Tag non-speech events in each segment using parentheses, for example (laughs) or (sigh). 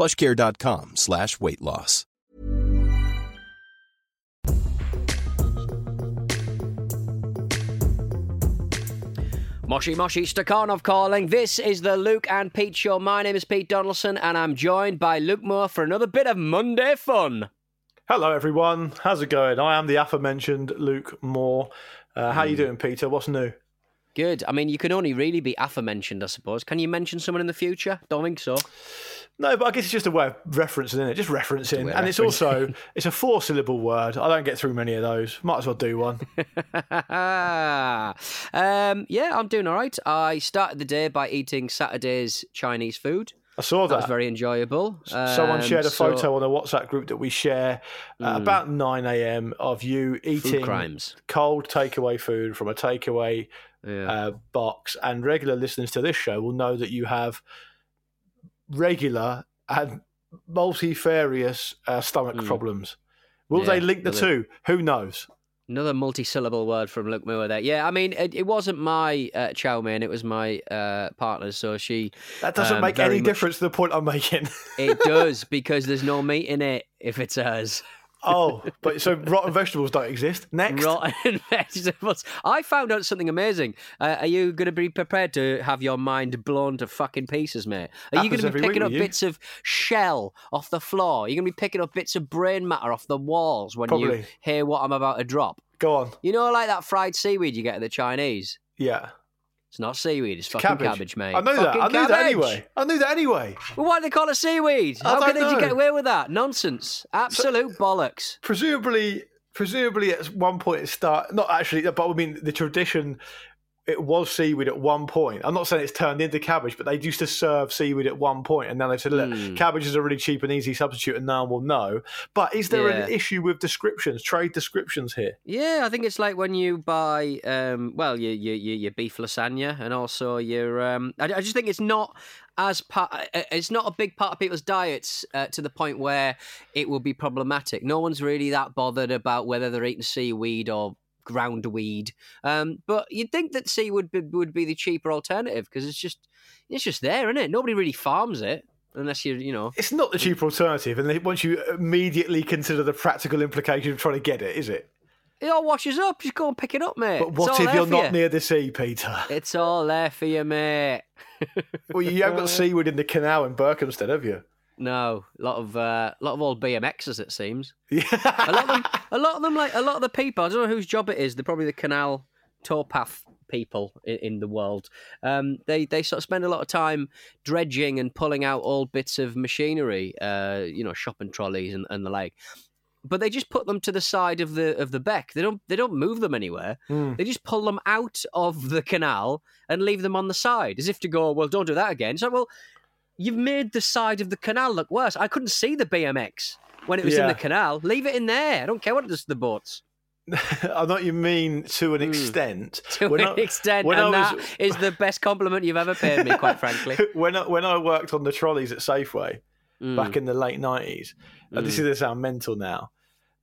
plushcare.com slash weight loss. Moshi Moshi Stakhanov calling. This is the Luke and Pete Show. My name is Pete Donaldson, and I'm joined by Luke Moore for another bit of Monday fun. Hello, everyone. How's it going? I am the aforementioned Luke Moore. Uh, how you Hmm. doing, Peter? What's new? Good. I mean, you can only really be aforementioned, I suppose. Can you mention someone in the future? Don't think so. No, but I guess it's just a way of referencing it. Just referencing, and it's also it's a four syllable word. I don't get through many of those. Might as well do one. (laughs) um, yeah, I'm doing all right. I started the day by eating Saturday's Chinese food. I saw That was very enjoyable. Someone Um, shared a so- Hmm. photo on a WhatsApp group that we share at about 9 a.m. of you eating cold takeaway food from a takeaway Yeah. uh, box. And regular listeners to this show will know that you have regular and multifarious uh, stomach problems. Will. Yeah, they link the well, two? Who knows? Another multi-syllable word from Luke Moore there. Yeah, I mean, it, it wasn't my uh, chow mein; it was my uh, partner's. So she. That doesn't um, make any much- difference to the point I'm making. It (laughs) does because there's no meat in it if it's hers. Oh, but so rotten vegetables don't exist. Next. Rotten (laughs) vegetables. I found out something amazing. Uh, are you going to be prepared to have your mind blown to fucking pieces, mate? Are you going to be picking up bits of shell off the floor? You're going to be picking up bits of brain matter off the walls when you hear what I'm about to drop. Go on. You know, like that fried seaweed you get at the Chinese. Yeah. It's not seaweed. It's fucking Cabbage. cabbage, mate. I know that. Fucking I knew that anyway. I knew that anyway. Well, why do they call it seaweed? I How can they get away with that? Nonsense. Absolute bollocks. presumably presumably at one point it start not actually but I mean the tradition it was seaweed at one point. I'm not saying it's turned into cabbage, but they used to serve seaweed at one point, and now they've said, "Look, Hmm. cabbage is a really cheap and easy substitute, and no one will know." But is there Yeah. an issue with descriptions, trade descriptions here? Yeah, I think it's like when you buy, um, well, your, your your your beef lasagna, and also your. Um, I, I just think it's not as part. It's not a big part of people's diets uh, to the point where it will be problematic. No one's really that bothered about whether they're eating seaweed or ground weed. Um, but you'd think that sea would be, would be the cheaper alternative because it's just it's just there, isn't it? Nobody really farms it unless you you know. It's not the cheaper alternative, and once you immediately consider the practical implication of trying to get it, is it? It all washes up. Just go and pick it up, mate. But what if you're not you. near the sea, Peter? It's all there for you, mate. (laughs) Well, you haven't got seaweed in the canal in Berkhamsted, have you? No, a lot of uh, lot of old BMXs. It seems (laughs) Yeah. a lot of them. A lot of them, like a lot of the people. I don't know whose job it is. They're probably the canal towpath people in, in the world. Um, they they sort of spend a lot of time dredging and pulling out old bits of machinery. Uh, you know, shopping trolleys and, and the like. But they just put them to the side of the of the beck. They don't they don't move them anywhere. Hmm. They just pull them out of the canal and leave them on the side, as if to go, well, don't do that again. So, well, you've made the side of the canal look worse. I couldn't see the BMX when it was in the canal. Leave it in there. I don't care what it does to the boats. (laughs) I know you mean to an extent. Hmm. (laughs) To When an I- extent, and was- is the best compliment you've ever paid me, quite frankly. (laughs) when I, when I worked on the trolleys at Safeway Mm. back in the late nineties, and this is going to sound mental now,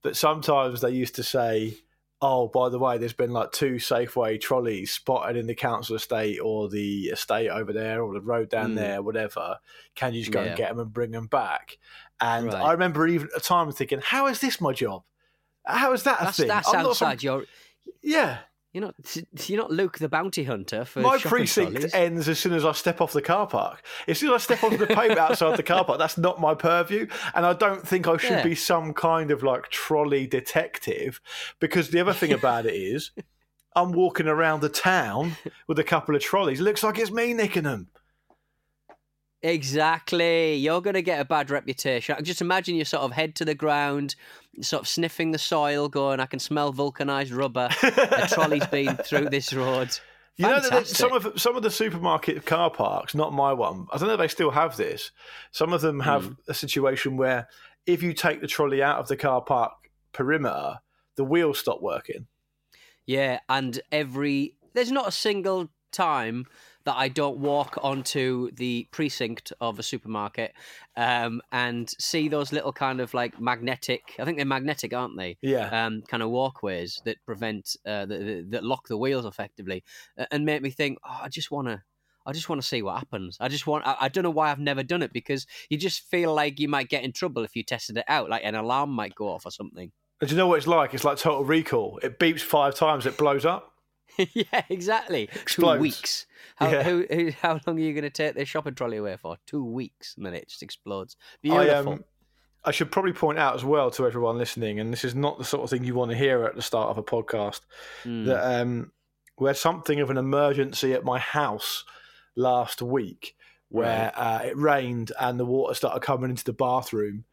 but sometimes they used to say, "Oh, by the way, there's been like two Safeway trolleys spotted in the council estate or the estate over there or the road down Mm. there, whatever. Can you just go Yeah. and get them and bring them back?" And Right. I remember even at the time thinking, "How is this my job? How is that a That's, thing? that's I'm not outside some- your. Yeah." You're not (laughs) you're not Luke the bounty hunter for My precinct trolleys. ends as soon as I step off the car park. As soon as I step onto the pavement outside the car park, that's not my purview. And I don't think I should Yeah. be some kind of like trolley detective because the other thing about it is (laughs) I'm walking around the town with a couple of trolleys. It looks like it's me nicking them. Exactly. You're going to get a bad reputation. Just imagine you sort of head to the ground, sort of sniffing the soil, going, I can smell vulcanized rubber. (laughs) a trolley's been through this road. You know that some of some of the supermarket car parks, not my one. I don't know if they still have this. Some of them have Hmm. a situation where if you take the trolley out of the car park perimeter, the wheels stop working. Yeah, and every there's not a single time that I don't walk onto the precinct of a supermarket um, and see those little kind of like magnetic. I think they're magnetic, aren't they? Yeah. Um, kind of walkways that prevent uh, that, that- that lock the wheels effectively, and make me think. Oh, I just want to. I just want to see what happens. I just want. I, I don't know why I've never done it because you just feel like you might get in trouble if you tested it out. Like an alarm might go off or something. And do you know what it's like? It's like Total Recall. It beeps five times, it blows up. (laughs) yeah, exactly. Explodes. Two weeks. How, Yeah. who, who, how long are you going to take this shopping trolley away for? Two weeks, and then it just explodes. I, Beautiful. um, I should probably point out as well to everyone listening, and this is not the sort of thing you want to hear at the start of a podcast, Mm. that um, we had something of an emergency at my house last week where uh, it rained and the water started coming into the bathroom.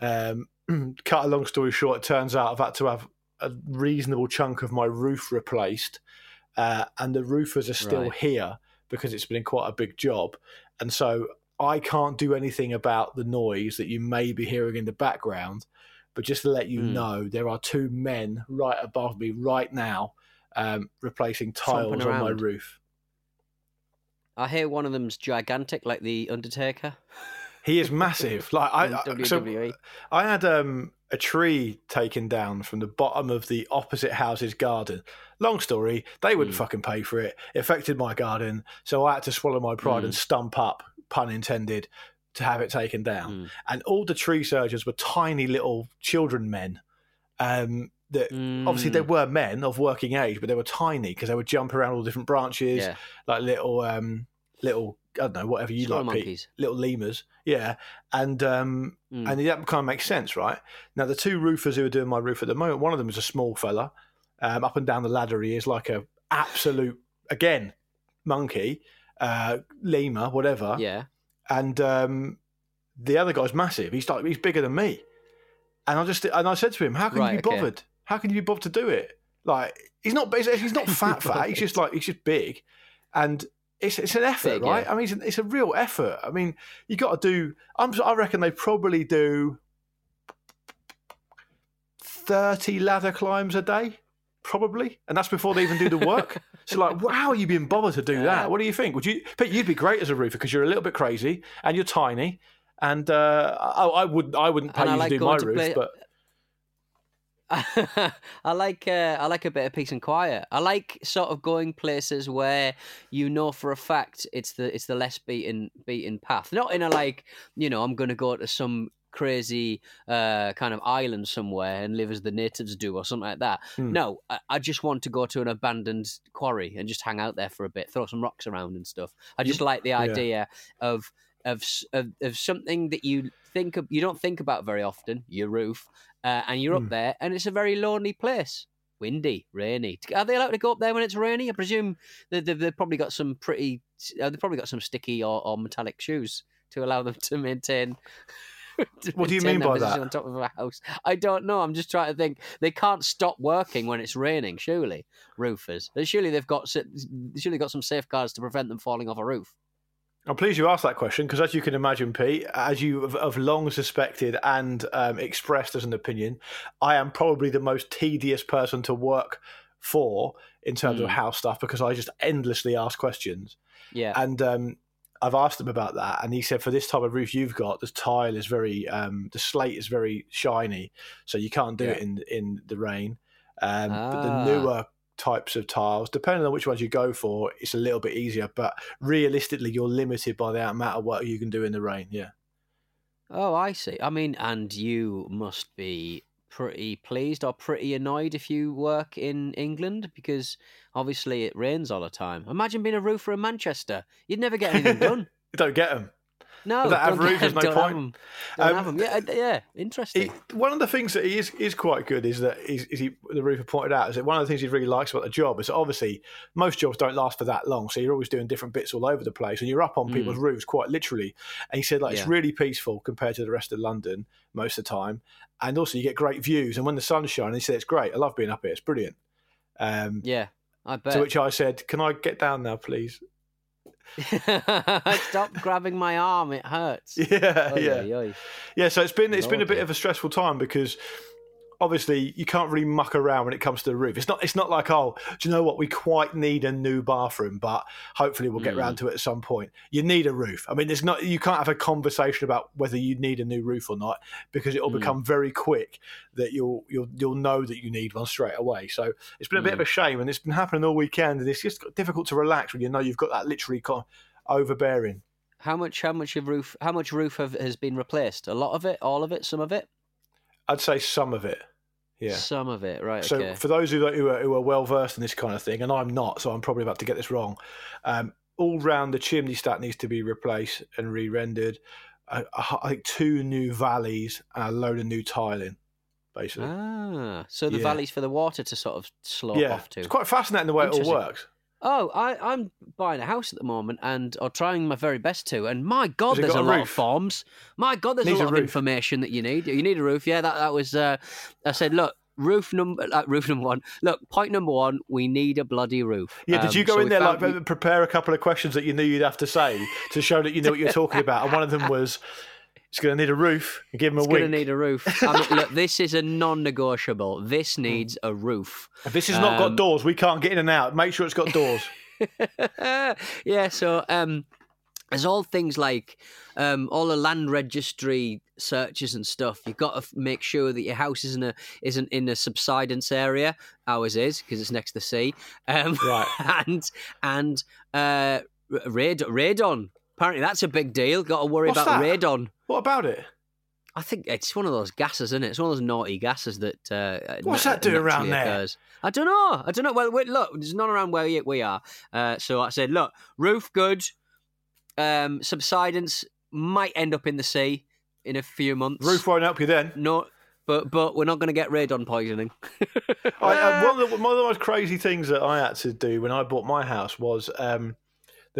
Um, (clears throat) cut a long story short, it turns out I've had to have a reasonable chunk of my roof replaced, uh, and the roofers are still Right. here because it's been quite a big job, and so I can't do anything about the noise that you may be hearing in the background. But just to let you Hmm. know, there are two men right above me right now um, replacing tiles on my roof. I hear one of them's gigantic, like the Undertaker. He is massive. like I, I, (laughs) so I had um, a tree taken down from the bottom of the opposite house's garden. Long story, they wouldn't Mm. fucking pay for it. It affected my garden, so I had to swallow my pride Mm. and stump up, pun intended, to have it taken down. Mm. And all the tree surgeons were tiny little children men. Um, that obviously they Mm. were men of working age, but they were tiny because they would jump around all different branches, Yeah. like little, um, little I don't know, whatever you Squirrel like, Pete. monkeys. little lemurs. Yeah, and um, Mm. and that kind of makes sense, right? Now, the two roofers who are doing my roof at the moment, one of them is a small fella. Um, up and down the ladder, he is like a absolute, again, monkey, uh, lemur, whatever. Yeah. And um, the other guy's massive. He's like he's bigger than me. And I just and I said to him, "How can Right, you be okay. bothered? How can you be bothered to do it? Like he's not he's, he's not fat (laughs) fat. He's just like he's just big, and it's it's an effort, Big, right? yeah. I mean, it's, an, it's a real effort. I mean, you got to do. I'm I reckon they probably do thirty ladder climbs a day, probably, and that's before they even do the work. (laughs) so like, wow, how are you being bothered to do that? What do you think? Would you? But you'd be great as a roofer because you're a little bit crazy and you're tiny. And uh, I, I wouldn't, I wouldn't pay And I you like to do my to roof, play- but I like uh, I like a bit of peace and quiet. I like sort of going places where you know for a fact it's the it's the less beaten beaten path. Not in a like you know I'm going to go to some crazy uh, kind of island somewhere and live as the natives do or something like that. Hmm. No, I, I just want to go to an abandoned quarry and just hang out there for a bit, throw some rocks around and stuff. I just like the idea of of, of of something that you think of, you don't think about very often. Your roof, uh, and you're Hmm. up there, and it's a very lonely place. Windy, rainy. Are they allowed to go up there when it's rainy? I presume they, they've, they've probably got some pretty. Uh, they've probably got some sticky or, or metallic shoes to allow them to maintain. (laughs) to What do you mean by that? On top of a house, I don't know. I'm just trying to think. They can't stop working when it's raining. Surely, roofers. Surely they've got. Surely got some safeguards to prevent them falling off a roof. I'm pleased you asked that question because, as you can imagine, Pete, as you have, have long suspected and um, expressed as an opinion, I am probably the most tedious person to work for in terms of Hmm. house stuff because I just endlessly ask questions. Yeah. And um, I've asked him about that, and he said for this type of roof you've got, the tile is very, um, the slate is very shiny, so you can't do it in in the rain. Um, But the Ah. newer types of tiles, depending on which ones you go for, it's a little bit easier. But realistically, you're limited by the amount of work you can do in the rain. Yeah. Oh, I see. I mean, and you must be pretty pleased or pretty annoyed if you work in England because obviously it rains all the time. Imagine being a roofer in Manchester. You'd never get anything done. You (laughs) don't get them. No, That (laughs) have don't roofs, get- there's no don't point. Have 'em. Don't Um, have 'em. Yeah, uh, yeah, interesting. It, one of the things that he is, is quite good is that is, is he, the roofer pointed out is that one of the things he really likes about the job is that obviously most jobs don't last for that long, so you're always doing different bits all over the place, and you're up on people's roofs quite literally. And he said like it's Mm. Really peaceful compared to the rest of London most of the time, and also you get great views. And when the sun's shining, he said it's great. I love being up here. It's brilliant. Um, yeah, I bet. to which I said, "Can I get down now, please?" (laughs) Stop grabbing my arm; it hurts. (laughs) Yeah, Oy, yeah. oy, oy. Yeah, so it's been it's been a bit of a stressful time because obviously you can't really muck around when it comes to the roof. It's not it's not like oh, do you know what? We quite need a new bathroom, but hopefully we'll get Mm. round to it at some point. You need a roof. I mean, there's not you can't have a conversation about whether you need a new roof or not because it will Mm. become very quick that you'll you'll you'll know that you need one straight away. So it's been a bit of a shame, and it's been happening all weekend, and it's just difficult to relax when you know you've got that literally overbearing. How much? How much of roof? How much roof have, has been replaced? A lot of it? All of it? Some of it? I'd say some of it. Yeah. Some of it. Right. So okay. for those who are, who are, who are well versed in this kind of thing, and I'm not, so I'm probably about to get this wrong. Um, all round the chimney stack needs to be replaced and re-rendered. I, I I think two new valleys and a load of new tiling, basically. Ah, so the Yeah. valleys for the water to sort of slope yeah, off to. it's quite fascinating the way it all works. Oh, I, I'm buying a house at the moment and or trying my very best to. And my God, it a a lot of forms. My God, there's Needs a a lot of information that you need. You need a roof. Yeah, that that was. Uh, I said, look, roof number, uh, roof number one. Look, point number one, we need a bloody roof. Yeah, did you Um, go so in we there like prepare a couple of questions that you knew you'd have to say to show that you knew what you're talking about? And one of them was, "It's going to need a roof." Give him a It's wink. going to need a roof. I (laughs) mean, look, this is a non-negotiable. This needs a roof. if this has not um, got doors, we can't get in and out. Make sure it's got doors. (laughs) yeah, so um, there's all things like um, all the land registry searches and stuff. You've got to make sure that your house isn't a isn't in a subsidence area. Ours is because it's next to the sea. Um, Right. (laughs) and and uh, radon. Apparently, that's a big deal. Got to worry What's about that? radon. What about it? I think it's one of those gases, isn't it? It's one of those naughty gases that. Uh, What's na- that doing around naturally there? occurs. I don't know. I don't know. Well, wait, look, there's none around where we- are. Uh, so I said, look, roof good. Um, subsidence might end up in the sea in a few months. Roof won't help you then. No, but but we're not going to get radon poisoning. (laughs) I, I, one, of the, one of the most crazy things that I had to do when I bought my house was um,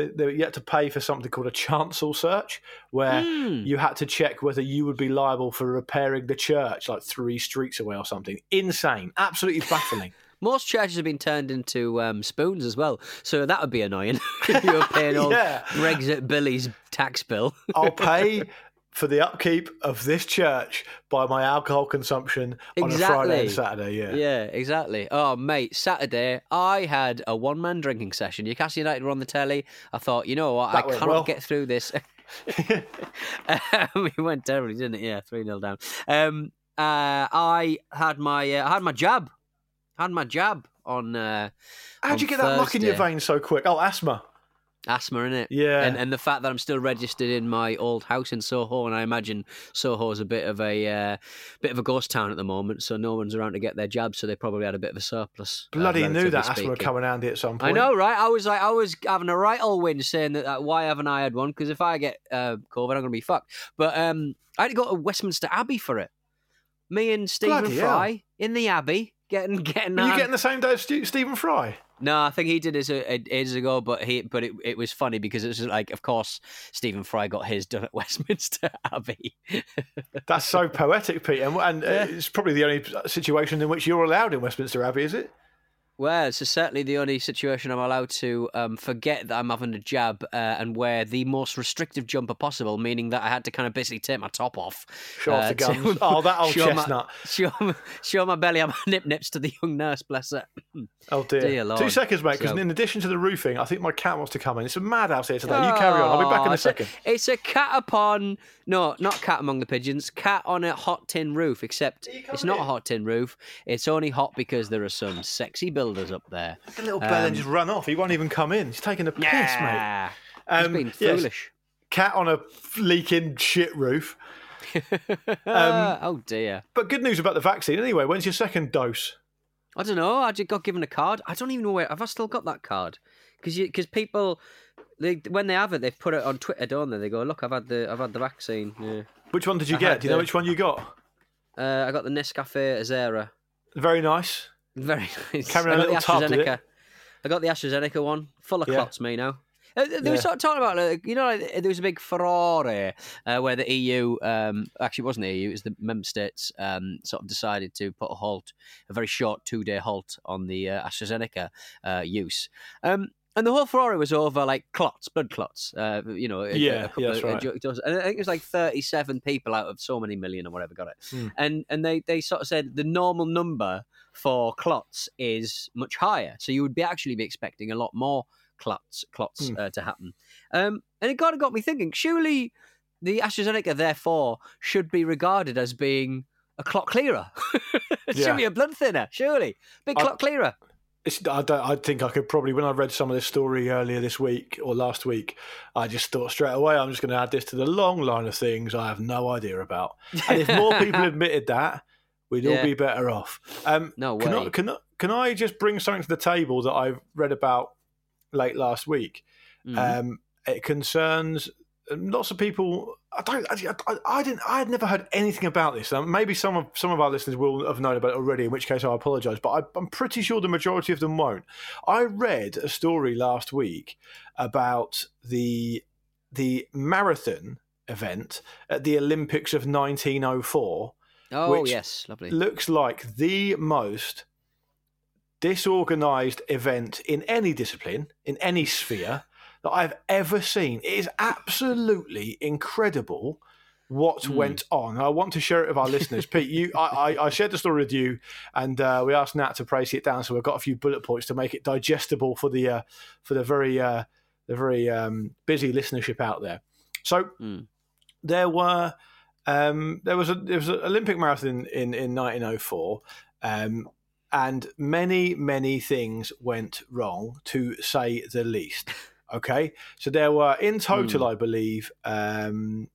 that you had to pay for something called a chancel search, where Hmm. you had to check whether you would be liable for repairing the church like three streets away or something. Insane, absolutely (laughs) baffling. Most churches have been turned into um, spoons as well, so that would be annoying. (laughs) if you were paying all (laughs) Yeah. Brexit Billy's tax bill. I'll pay for the upkeep of this church by my alcohol consumption on a Friday and Exactly. Saturday. Yeah. Yeah, exactly. Oh, mate, Saturday I had a one man drinking session. Newcastle United were on the telly. I thought, you know what, That I cannot well. get through this. (laughs) (laughs) um, it went terribly, didn't it? Yeah, 3 0 down. Um, uh, I had my uh, I had my jab. I had my jab on. Uh, How'd on you get that muck in your Thursday. veins so quick? Oh, asthma. Asthma in it. Yeah. And and the fact that I'm still registered in my old house in Soho, and I imagine Soho is a bit of a uh, bit of a ghost town at the moment, so no one's around to get their jabs, so they probably had a bit of a surplus. uh, Bloody knew relatively that asthma would speaking. come around here at some point. I know, right? I was like, I was having a right old whinge saying that, that why haven't I had one? Because if I get uh, COVID, I'm going to be fucked. But um, I had to go to Westminster Abbey for it. Me and Stephen Bloody hell. Fry in the Abbey getting getting. Were you getting the same day as Stephen Fry? No, I think he did his uh, ages ago, but he but it, it was funny because it was like, of course, Stephen Fry got his done (laughs) at Westminster Abbey. That's so poetic, Pete. And, and uh, it's probably the only situation in which you're allowed in Westminster Abbey, is it? Well, it's certainly the only situation I'm allowed to um, forget that I'm having a jab uh, and wear the most restrictive jumper possible, meaning that I had to kind of basically take my top off. Show off the to- (laughs) Oh, that old show my- chestnut. show, my- show my belly my nip nips to the young nurse, bless her. (clears throat) Oh dear. Dear. Two seconds, mate. Because So- in addition to the roofing, I think my cat wants to come in. It's a madhouse here today. You carry on. I'll be back in Oh, a it's a- second. It's a cat upon no, not cat among the pigeons. Cat on a hot tin roof. Except it's not a hot tin roof. It's only hot because there are some sexy builders up there. A little bell and just run off. He won't even come in. He's taking a piss, mate. Yeah, he's Um, being yes, foolish. cat on a leaking shit roof. (laughs) Um, oh dear. But good news about the vaccine anyway. When's your second dose? I don't know. I just got given a card. I don't even know where. Have I still got that card? Because because people, they when they have it, they put it on Twitter, don't they? They go, "Look, I've had the I've had the vaccine." Yeah. Which one did you I get? Do you know the- which one you got? Uh, I got the Nescafe Azera. Very nice. Very nice. Carrying I a got the little it? AstraZeneca. I got the AstraZeneca one, full of Yeah. clots. Me now. Uh, They were sort of talking about, like, you know, like, there was a big furore uh, where the EU, um, actually, it wasn't the EU, it was the member states, um, sort of decided to put a halt, a very short two day halt on the uh, AstraZeneca uh, use. Um, and the whole furore was over like clots, blood clots. Uh, you know, a- a Yeah, yeah, that's right. and I think it was like thirty-seven people out of so many million or whatever got it. Hmm. And and they they sort of said the normal number for clots is much higher, so you would be actually be expecting a lot more clots clots Hmm. uh, to happen. Um, and it kind of got me thinking. Surely the AstraZeneca, therefore, should be regarded as being a clot clearer. (laughs) it Yeah. should be a blood thinner. Surely, big I- clot clearer. I. I think I could probably when I read some of this story earlier this week or last week, I just thought straight away I'm just going to add this to the long line of things I have no idea about. And if more people (laughs) admitted that, we'd all be better off. Um, No can I, way. can I, can I just bring something to the table that I've read about late last week? Mhm. Um, it concerns lots of people. I don't. I, I, I didn't. I had never heard anything about this. Um, maybe some of some of our listeners will have known about it already. In which case, I apologise. But I, I'm pretty sure the majority of them won't. I read a story last week about the the marathon event at the Olympics of 1904 oh which yes, lovely. looks like the most disorganized event in any discipline, in any sphere that I've ever seen. It is absolutely incredible what Hmm. went on. I want to share it with our listeners. (laughs) Pete, you, I, I, I shared the story with you, and uh, we asked Nat to praise it down, so we've got a few bullet points to make it digestible for the uh, for the very uh, the very um, busy listenership out there. So Hmm. there were um, there was a there was an Olympic marathon in in 1904, um, and many many things went wrong to say the least. (laughs) Okay, so there were in total, I believe, um,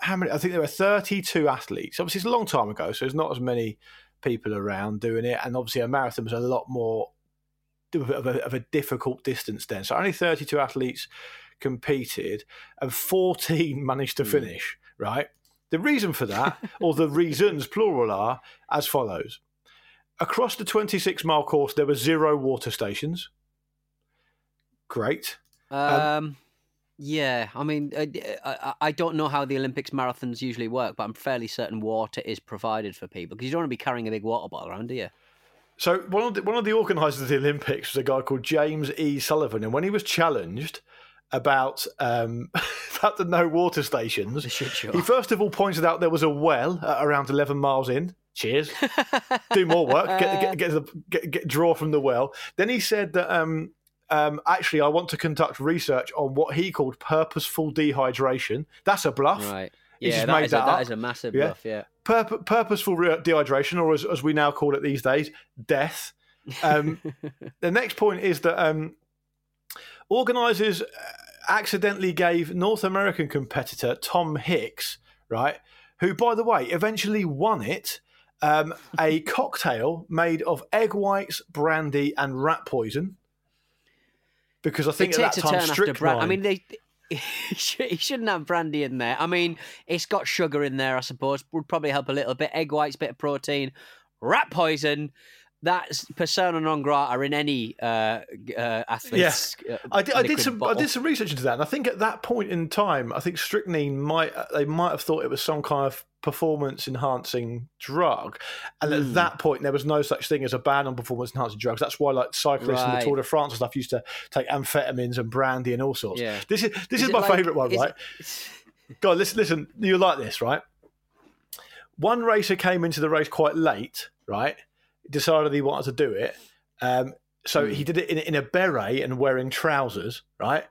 how many? I think there were 32 athletes. Obviously, it's a long time ago, so there's not as many people around doing it, and obviously, a marathon was a lot more of a, of a, of a difficult distance then. So only 32 athletes competed, and 14 (laughs) managed to finish. Right. The reason for that, (laughs) or the reasons plural, are as follows. Across the 26 mile course, there were zero water stations. Great. Um, yeah, I mean, uh, I, I- I don't know how the Olympics marathons usually work, but I'm fairly certain water is provided for people because you don't want to be carrying a big water bottle around, do you? So one of the, one of the organisers of the Olympics was a guy called James E. Sullivan, and when he was challenged about um, (laughs) about the no water stations, The shit show. he first of all pointed out there was a well around eleven miles in. Cheers. (laughs) Do more work. Get get get, the, get get draw from the well. Then he said that. Um, um, actually, I want to conduct research on what he called purposeful dehydration. That's a bluff. Right. He Yeah, that is, a, that that up. is a massive Yeah. bluff, yeah. Purp- purposeful re- dehydration, or as, as we now call it these days, death. Um, (laughs) the next point is that um, organisers uh, accidentally gave North American competitor Tom Hicks, right, who, by the way, eventually won it, um, a (laughs) cocktail made of egg whites, brandy, and rat poison. Because I think it at that a time, strychnine. I mean, they. (laughs) He shouldn't have brandy in there. I mean, it's got sugar in there, I suppose. Would probably help a little bit. Egg whites, bit of protein, rat poison. That's persona non grata in any uh, uh, athlete's. uh, I did, I did some I did some research into that, and I think at that point in time, I think strychnine might they might have thought it was some kind of performance enhancing drug, and Hmm. at that point there was no such thing as a ban on performance enhancing drugs. That's why like cyclists in the Tour de France and stuff used to take amphetamines and brandy and all sorts. Yeah. This is this is, it my like- favourite one, is right? it- Go listen, listen. You like this, right? One racer came into the race quite late, right? Decided he wanted to do it. Um, so Hmm. he did it in, in a beret and wearing trousers, right?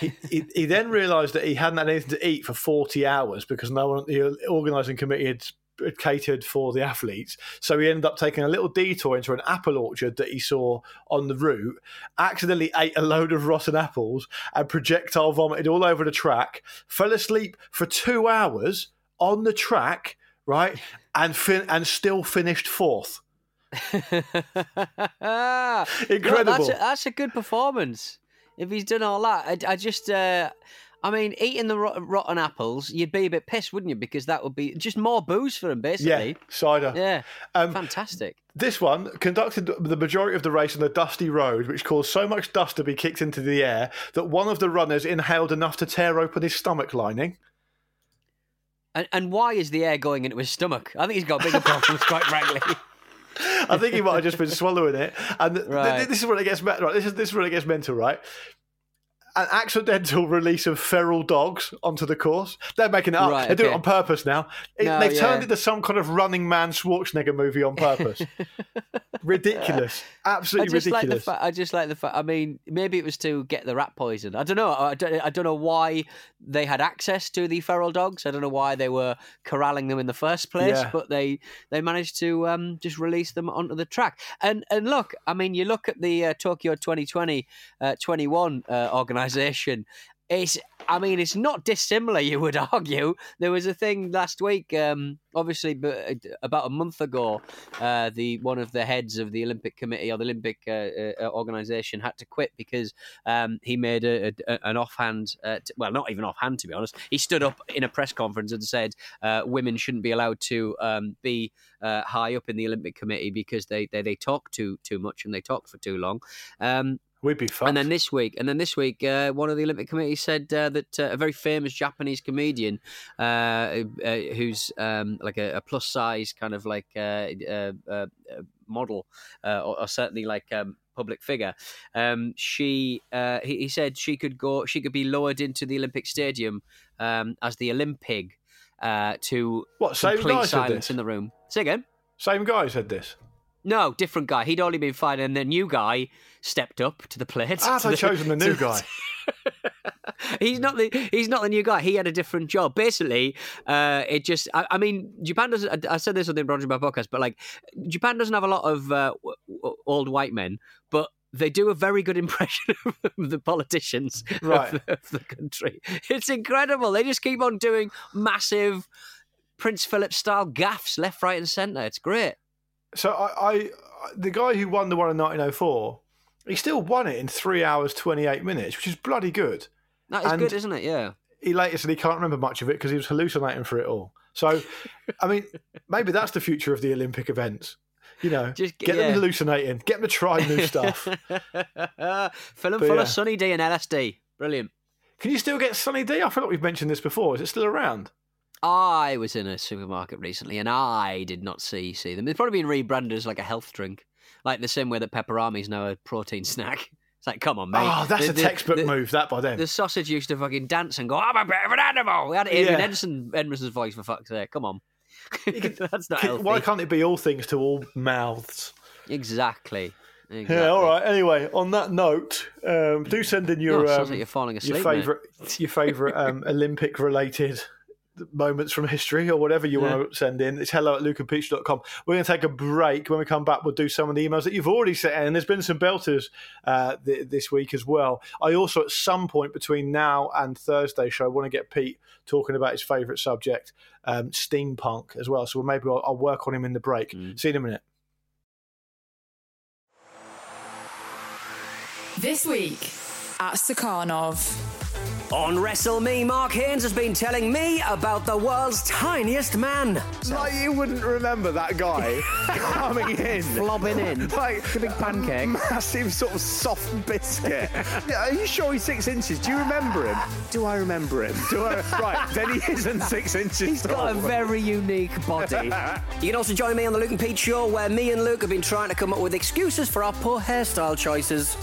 He, he, he then (laughs) realised that he hadn't had anything to eat for 40 hours because no one, the organising committee had, had catered for the athletes. So he ended up taking a little detour into an apple orchard that he saw on the route, accidentally ate a load of rotten apples and projectile vomited all over the track, fell asleep for two hours on the track, right, and fin- and still finished fourth. (laughs) (laughs) Incredible. No, that's, a, that's a good performance. If he's done all that, I, I just, uh, I mean, eating the rot- rotten apples, you'd be a bit pissed, wouldn't you? Because that would be just more booze for him, basically. Yeah, cider. Yeah, Um, fantastic. This one conducted the majority of the race on a dusty road, which caused so much dust to be kicked into the air that one of the runners inhaled enough to tear open his stomach lining. And, and why is the air going into his stomach? I think he's got bigger problems, quite frankly. (laughs) (laughs) I think he might have just been swallowing it. And th- th- this is when it gets me- right. This is this is when it gets mental, right? An accidental release of feral dogs onto the course. They're making it up. Right, they do it on purpose now. It- No, they've turned it into some kind of running man Schwarzenegger movie on purpose. (laughs) ridiculous. (laughs) I Absolutely just like the ridiculous. I just like the fact. I mean, maybe it was to get the rat poison. I don't know. I don't, I don't know why they had access to the feral dogs. I don't know why they were corralling them in the first place. Yeah. But they they managed to um, just release them onto the track. And and look, I mean, you look at the uh, Tokyo 2020 uh, 21 uh, organization. It's, I mean, it's not dissimilar. You would (laughs) argue there was a thing last week, um, obviously, but about a month ago, uh, the one of the heads of the Olympic Committee or the Olympic uh, uh, organization had to quit because um, he made a, a, an offhand, uh, t- well, not even offhand to be honest. He stood up in a press conference and said uh, women shouldn't be allowed to um, be uh, high up in the Olympic Committee because they, they they talk too too much and they talk for too long. We'd be fucked. and then this week, and then this week, uh, one of the Olympic Committee said uh, that uh, a very famous Japanese comedian, uh, uh, who's um, like a, a plus size kind of like uh, uh, uh, model, uh, or, or certainly like um, public figure, um, she uh, he, he said she could go, she could be lowered into the Olympic Stadium um, as the Olympic uh, to what same complete guy said silence in the room. Say again. Same guy said this. No, different guy. He'd only been fine, and the new guy stepped up to the plate. Ah, they chosen the new (laughs) guy. (laughs) he's not the he's not the new guy. He had a different job. Basically, uh, it just I, I mean Japan doesn't. I, I said this on the Bar podcast, but like Japan doesn't have a lot of uh, old white men, but they do a very good (laughs) impression of the politicians Right. of, the, of the country. It's incredible. They just keep on doing massive Prince Philip style gaffs left, right, and centre. It's great. So I, I, the guy who won the one in 1904, he still won it in three hours 28 minutes, which is bloody good. That is And- good, isn't it? Yeah. He later said he can't remember much of it because he was hallucinating for it all. So, I mean, (laughs) maybe that's the future of the Olympic events. You know, Just- get yeah. them hallucinating, get them to try new stuff. Fill them full yeah. of Sunny D and LSD. Brilliant. Can you still get Sunny D? I feel like we've mentioned this before. Is it still around? I was in a supermarket recently and I did not see see them. It's probably been rebranded as like a health drink, like the same way that Pepperami is now a protein snack. It's like, come on, mate. oh, that's The- a the- textbook the, move, that by then. The sausage used to fucking dance and go, I'm a bit of an animal. We had Adrian Yeah. Edmondson, Edmondson's voice for fuck's sake. Come on. (laughs) that's not Can- healthy. Why can't it be all things to all mouths? Exactly. exactly. Yeah, all right. Anyway, on that note, um, do send in your Oh, sounds um, like you're falling your asleep. mate. favorite your favorite um, (laughs) Olympic related moments from history or whatever you Yeah. want to send in. It's hello at lukeandpeteshow.com. We're going to take a break. When we come back, we'll do some of the emails that you've already sent in. There's been some belters uh, th- this week as well. I also, at some point between now and Thursday show, want to get Pete talking about his favourite subject, um, steampunk, as well. So maybe I'll, I'll work on him in the break. Mm. See you in a minute. This week at Stakhanov. On Wrestle Me, Mark Haynes has been telling me about the world's tiniest man. Like you wouldn't remember that guy (laughs) coming in. Flobbing in. Like a big pancake. Massive sort of soft biscuit. (laughs) yeah, are you sure he's six inches? Do you remember him? Do I remember him? Do I? right, then he isn't six inches. He's got a very unique body. (laughs) you can also join me on the Luke and Pete show, where me and Luke have been trying to come up with excuses for our poor hairstyle choices.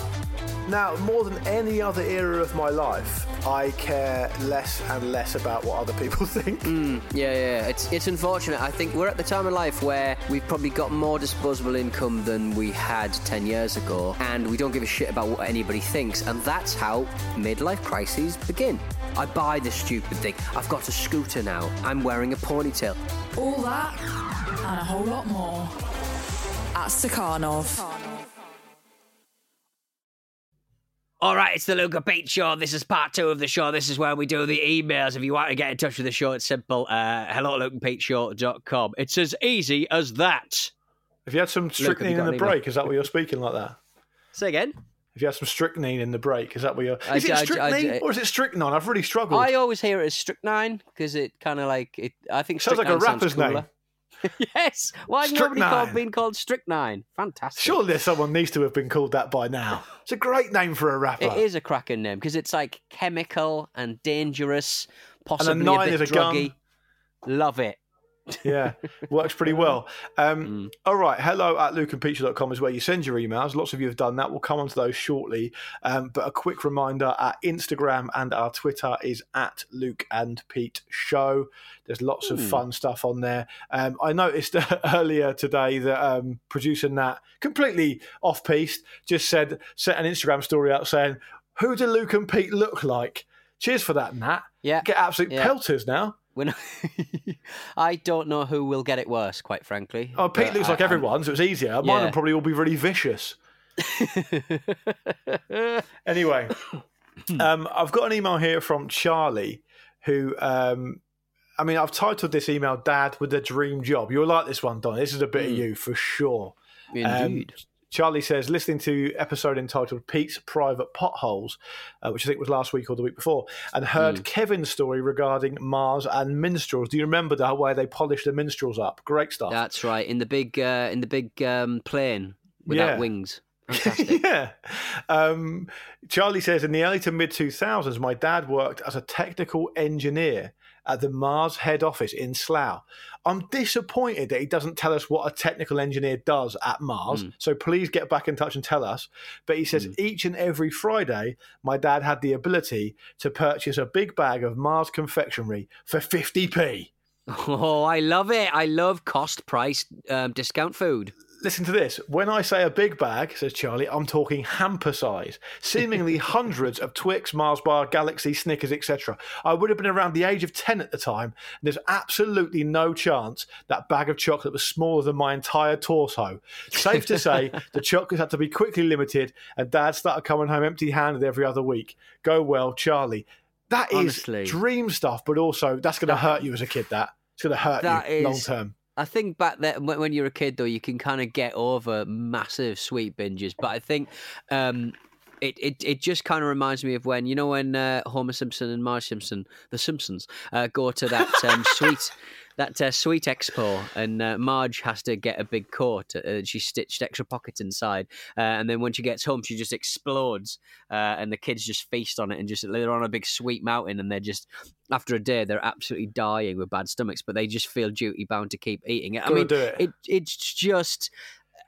Now, more than any other era of my life, I care less and less about what other people (laughs) think. Hmm, yeah, yeah, it's it's unfortunate. I think we're at the time of life where we've probably got more disposable income than we had ten years ago, and we don't give a shit about what anybody thinks, and that's how midlife crises begin. I buy this stupid thing. I've got a scooter now. I'm wearing a ponytail. All that and a whole lot more at Stakhanov. All right, it's the Luke and Pete show. This is part two of the show. This is where we do the emails. If you want to get in touch with the show, it's simple. Uh, hello at lukeandpeteshow.com. It's as easy as that. If you had some strychnine in the break, is that what you're speaking like that? Say again. If you had some strychnine in the break, is that what you're? I- Is it I- I- strychnine I- or is it strychnine? I've really struggled. I always hear it as strychnine because it kind of like it. I think Sounds like a rapper's name. (laughs) yes. Why is nobody called, being called strychnine? Fantastic. Surely someone needs to have been called that by now. It's a great name for a rapper. It is a cracking name because it's like chemical and dangerous, possibly nine a bit a gun. Love it. Yeah, works pretty well. Um, (laughs) Mm. All right, hello at lukeandpeteshow.com is where you send your emails. Lots of you have done that. We'll come on to those shortly. Um, but a quick reminder our Instagram and our Twitter is at Luke and Pete Show. There's lots of fun stuff on there. Um, I noticed (laughs) earlier today that um, producer Nat, completely off piste, just said, set an Instagram story out saying, Who do Luke and Pete look like? Cheers for that, Nat. Yeah. Get absolute Yeah. pelters now. When (laughs) I don't know who will get it worse, quite frankly. Oh, Pete looks I- like everyone, so it's easier. Mine Yeah. will probably all be really vicious. (laughs) Anyway, um, I've got an email here from Charlie, who, um, I mean, I've titled this email "Dad with a Dream Job." You'll like this one, Don. This is a bit of you for sure. Um, Indeed. Charlie says, listening to episode entitled Pete's Private Potholes, uh, which I think was last week or the week before, and heard Kevin's story regarding Mars and minstrels. Do you remember the way they polished the minstrels up? Great stuff. That's right. In the big, uh, in the big um, plane without Yeah. wings. (laughs) Fantastic. yeah. Um, Charlie says in the early to mid 2000s, my dad worked as a technical engineer at the Mars head office in Slough. I'm disappointed that he doesn't tell us what a technical engineer does at Mars. Hmm. So please get back in touch and tell us. But he says each and every Friday, my dad had the ability to purchase a big bag of Mars confectionery for 50p. (laughs) Oh, I love it. I love cost price um, discount food. Listen to this. When I say a big bag, says Charlie, I'm talking hamper size. Seemingly (laughs) hundreds of Twix, Mars bar, Galaxy, Snickers, etc. I would have been around the age of 10 at the time, and there's absolutely no chance that bag of chocolate was smaller than my entire torso. Safe to say, (laughs) the chocolates had to be quickly limited, and Dad started coming home empty handed every other week. Go well, Charlie. That is Honestly. dream stuff, but also that's going to hurt you as a kid, that. It's going to hurt That you is- long term. I think back then, when you're a kid, though, you can kind of get over massive sweet binges. But I think um, it, it it just kind of reminds me of when you know when uh, Homer Simpson and Marge Simpson, the Simpsons, uh, go to that um, (laughs) sweet that uh, sweet expo, and uh, Marge has to get a big coat. Uh, she stitched extra pockets inside, uh, and then when she gets home, she just explodes, uh, and the kids just feast on it, and just they're on a big sweet mountain, and they're just after a day they're absolutely dying with bad stomachs, but they just feel duty bound to keep eating it. I mean, do it. it it's just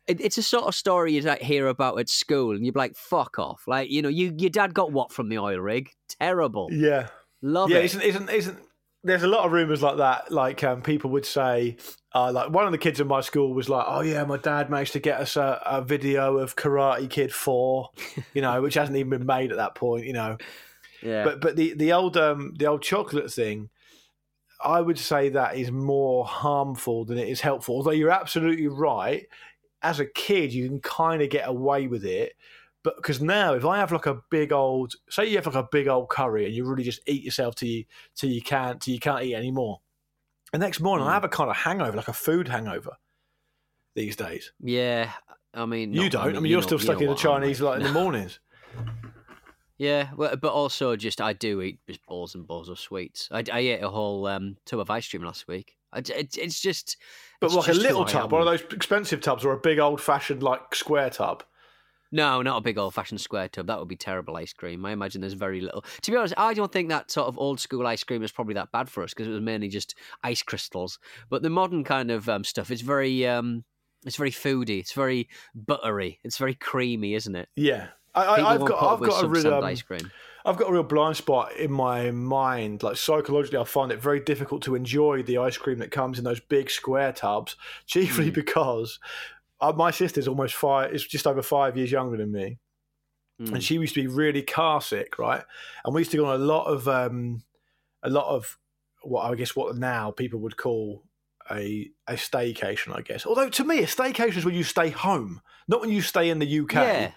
it's a sort of story you like hear about at school, and you're like, "Fuck off!" Like you know, you your dad got what from the oil rig? Terrible. Yeah. Love yeah, it. isn't isn't isn't there's a lot of rumors like that. Like um, people would say, uh, like one of the kids in my school was like, "Oh yeah, my dad managed to get us a, a video of Karate Kid Four, you know, which hasn't even been made at that point, you know." yeah. But but the the old um the old chocolate thing, I would say that is more harmful than it is helpful. Although you're absolutely right, as a kid you can kind of get away with it. But because now, if I have like a big old, say you have like a big old curry and you really just eat yourself till you till you can't till you can't eat anymore, the next morning Hmm. I have a kind of hangover, like a food hangover. These days, yeah. I mean, you not- don't. I mean, you you're still stuck in the Chinese like in the (laughs) mornings. Yeah, well, but also just I do eat just balls and balls of sweets. I, I ate a whole um, tub of ice cream last week. It's it's just. But it's like a just who little tub, one of those expensive tubs, or a big old fashioned like square tub. No, not a big old fashioned square tub. That would be terrible ice cream. I imagine there's very little. To be honest, I don't think that sort of old school ice cream is probably that bad for us because it was mainly just ice crystals. But the modern kind of um, stuff, it's very, um, it's very foody. It's very buttery. It's very creamy, isn't it? Yeah, I, I've got I've got a real um, ice cream. I've got a real blind spot in my mind. Like psychologically, I find it very difficult to enjoy the ice cream that comes in those big square tubs, (laughs) chiefly Mm. because uh, my sister's almost five. Is just over five years younger than me, Mm. and she used to be really car sick, right? And we used to go on a lot of um, a lot of what I guess what now people would call a a staycation, I guess. Although to me, a staycation is when you stay home, not when you stay in the UK. Yeah.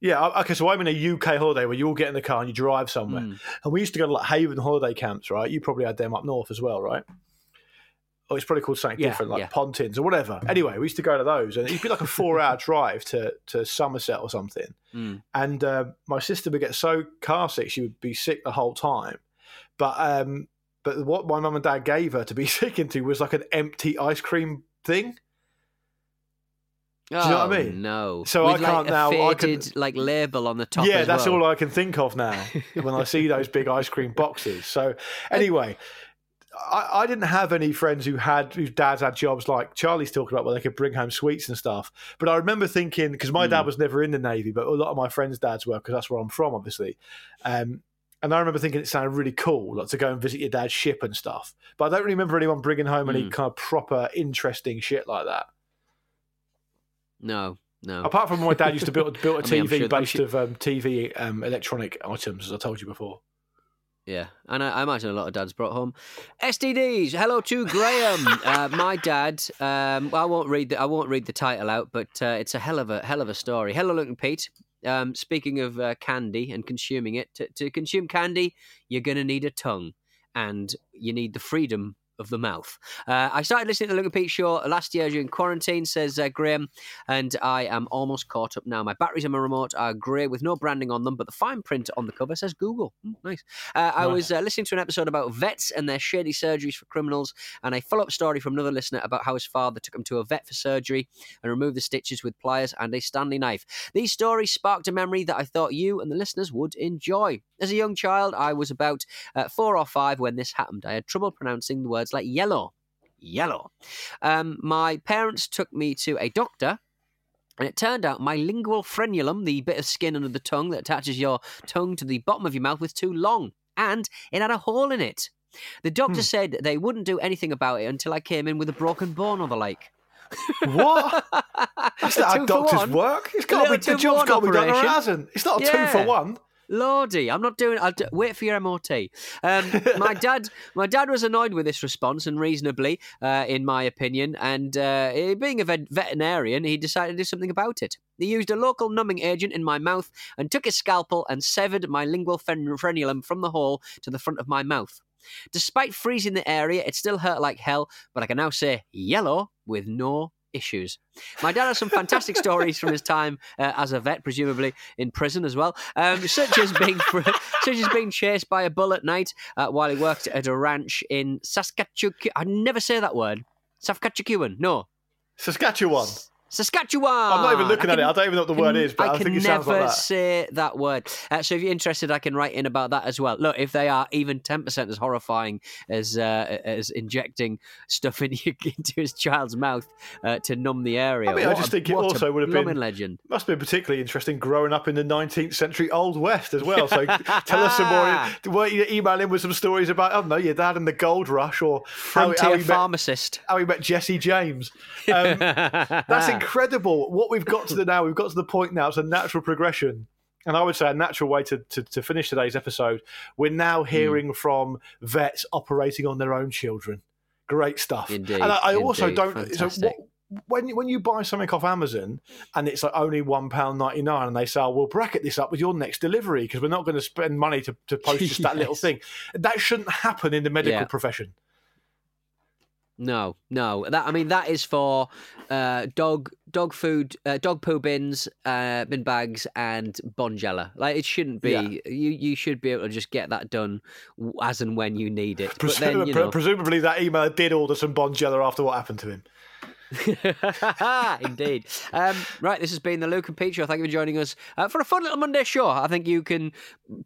Yeah, okay. So I'm in a UK holiday where you all get in the car and you drive somewhere, Mm. and we used to go to like Haven holiday camps, right? You probably had them up north as well, right? Oh, it's probably called something Yeah, different, like yeah. Pontins or whatever. Anyway, we used to go to those, and it'd be like a four-hour (laughs) drive to to Somerset or something. Mm. And uh, my sister would get so car sick, she would be sick the whole time. But um, but what my mum and dad gave her to be (laughs) sick into was like an empty ice cream thing. Do you know what I mean? Oh, No. So With I can't like now- A I can- like label on the top. yeah, that's well. all I can think of now (laughs) when I see those big ice cream boxes. So anyway, I, I didn't have any friends who had whose dads had jobs like Charlie's talking about where they could bring home sweets and stuff. But I remember thinking because my dad was never in the navy, but a lot of my friends' dads were because that's where I'm from, obviously. Um, and I remember thinking it sounded really cool, like to go and visit your dad's ship and stuff. But I don't remember anyone bringing home any kind of proper interesting shit like that. No, no. Apart from my dad used to build, (laughs) build a I mean, TV sure- based sure- of um, TV um, electronic items, as I told you before. Yeah, and I, I imagine a lot of dads brought home STDs. Hello to Graham. (laughs) uh, my dad. Um, well, I won't read the I won't read the title out, but uh, it's a hell of a hell of a story. Hello, Luke and Pete. Um, speaking of uh, candy and consuming it, to, to consume candy, you're going to need a tongue, and you need the freedom of the mouth. Uh, I started listening to the Luke and Pete show last year during quarantine, says uh, Graham, and I am almost caught up now. My batteries on my remote are grey with no branding on them, but the fine print on the cover says Google. Mm, nice. Uh, I was uh, listening to an episode about vets and their shady surgeries for criminals, and a follow up story from another listener about how his father took him to a vet for surgery and removed the stitches with pliers and a Stanley knife. These stories sparked a memory that I thought you and the listeners would enjoy. As a young child, I was about uh, four or five when this happened. I had trouble pronouncing the words like yellow. Yellow. Um, my parents took me to a doctor and it turned out my lingual frenulum, the bit of skin under the tongue that attaches your tongue to the bottom of your mouth, was too long, and it had a hole in it. The doctor said they wouldn't do anything about it until I came in with a broken bone or the like. What? (laughs) That's not how doctors one. work. It's got to be the job's got to be done or hasn't. It's not a two for one. Lordy, I'm not doing. I'll do, wait for your MOT. Um, my (laughs) dad, my dad was annoyed with this response, and reasonably, uh, in my opinion. And uh, being a vet- veterinarian, he decided to do something about it. He used a local numbing agent in my mouth and took his scalpel and severed my lingual fen- frenulum from the hole to the front of my mouth. Despite freezing the area, it still hurt like hell, but I can now say yellow with no issues. My dad has some fantastic stories from his time uh, as a vet, presumably in prison as well, um, such as being such as being chased by a bull at night uh, while he worked at a ranch in Saskatchewan. I never say that word. Saskatchewan, no, Saskatchewan. Saskatchewan. I'm not even looking I at it. I don't even know what the word can- is, but I, can think it never sounds like that. say that word. Uh, so if you're interested, I can write in about that as well. Look, if they are even ten percent as horrifying as uh, as injecting stuff in your, (laughs) into his child's mouth uh, to numb the area, I mean, I just a- think it also would have been- legend. Must have been particularly interesting growing up in the 19th century Old West as well. So (laughs) tell us some more. (laughs) Were you email in with some stories about, I don't know, your dad and the gold rush or how, Frontier how, he met, pharmacist. how he met Jesse James. Um, that's incredible. Incredible what we've got to the (laughs) now, we've got to the point now, it's a natural progression. And I would say a natural way to, to, to finish today's episode. We're now Hmm. hearing from vets operating on their own children. Great stuff. Indeed, And I, I also don't. So what, when when you buy something off Amazon and it's like only one pound ninety nine, and they say, oh, "We'll bracket this up with your next delivery because we're not going to spend money to, to post just that (laughs) little thing," that shouldn't happen in the medical Yeah. profession. No, no. That I mean, that is for uh, dog dog food, uh, dog poo bins, uh, bin bags, and Bonjela. Like it shouldn't be. Yeah. You you should be able to just get that done as and when you need it. But then you know, presumably, that email did order some Bonjela after what happened to him. (laughs) Indeed. Um, right, this has been the Luke and Pete Show. Thank you for joining us uh, for a fun little Monday show. I think you can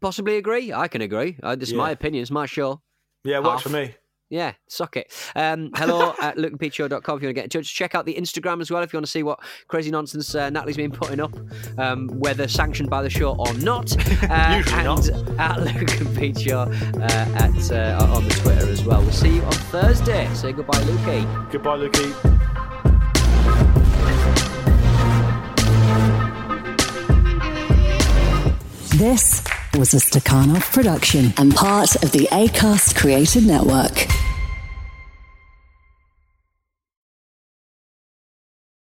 possibly agree. I can agree. Uh, this is my opinion. It's my show. Yeah, works for me. Yeah, suck it. Um, hello (laughs) at lukeandpeteshow.com if you want to get in touch. Check out the Instagram as well if you want to see what crazy nonsense uh, Natalie's been putting up, um, whether sanctioned by the show or not. (laughs) Uh, Usually and not. at Luke and Pete Show uh, at, uh, on the Twitter as well. We'll see you on Thursday. Say goodbye, Lukey. Goodbye, Lukey. This was a Stakhanov production and part of the ACAST Creative Network.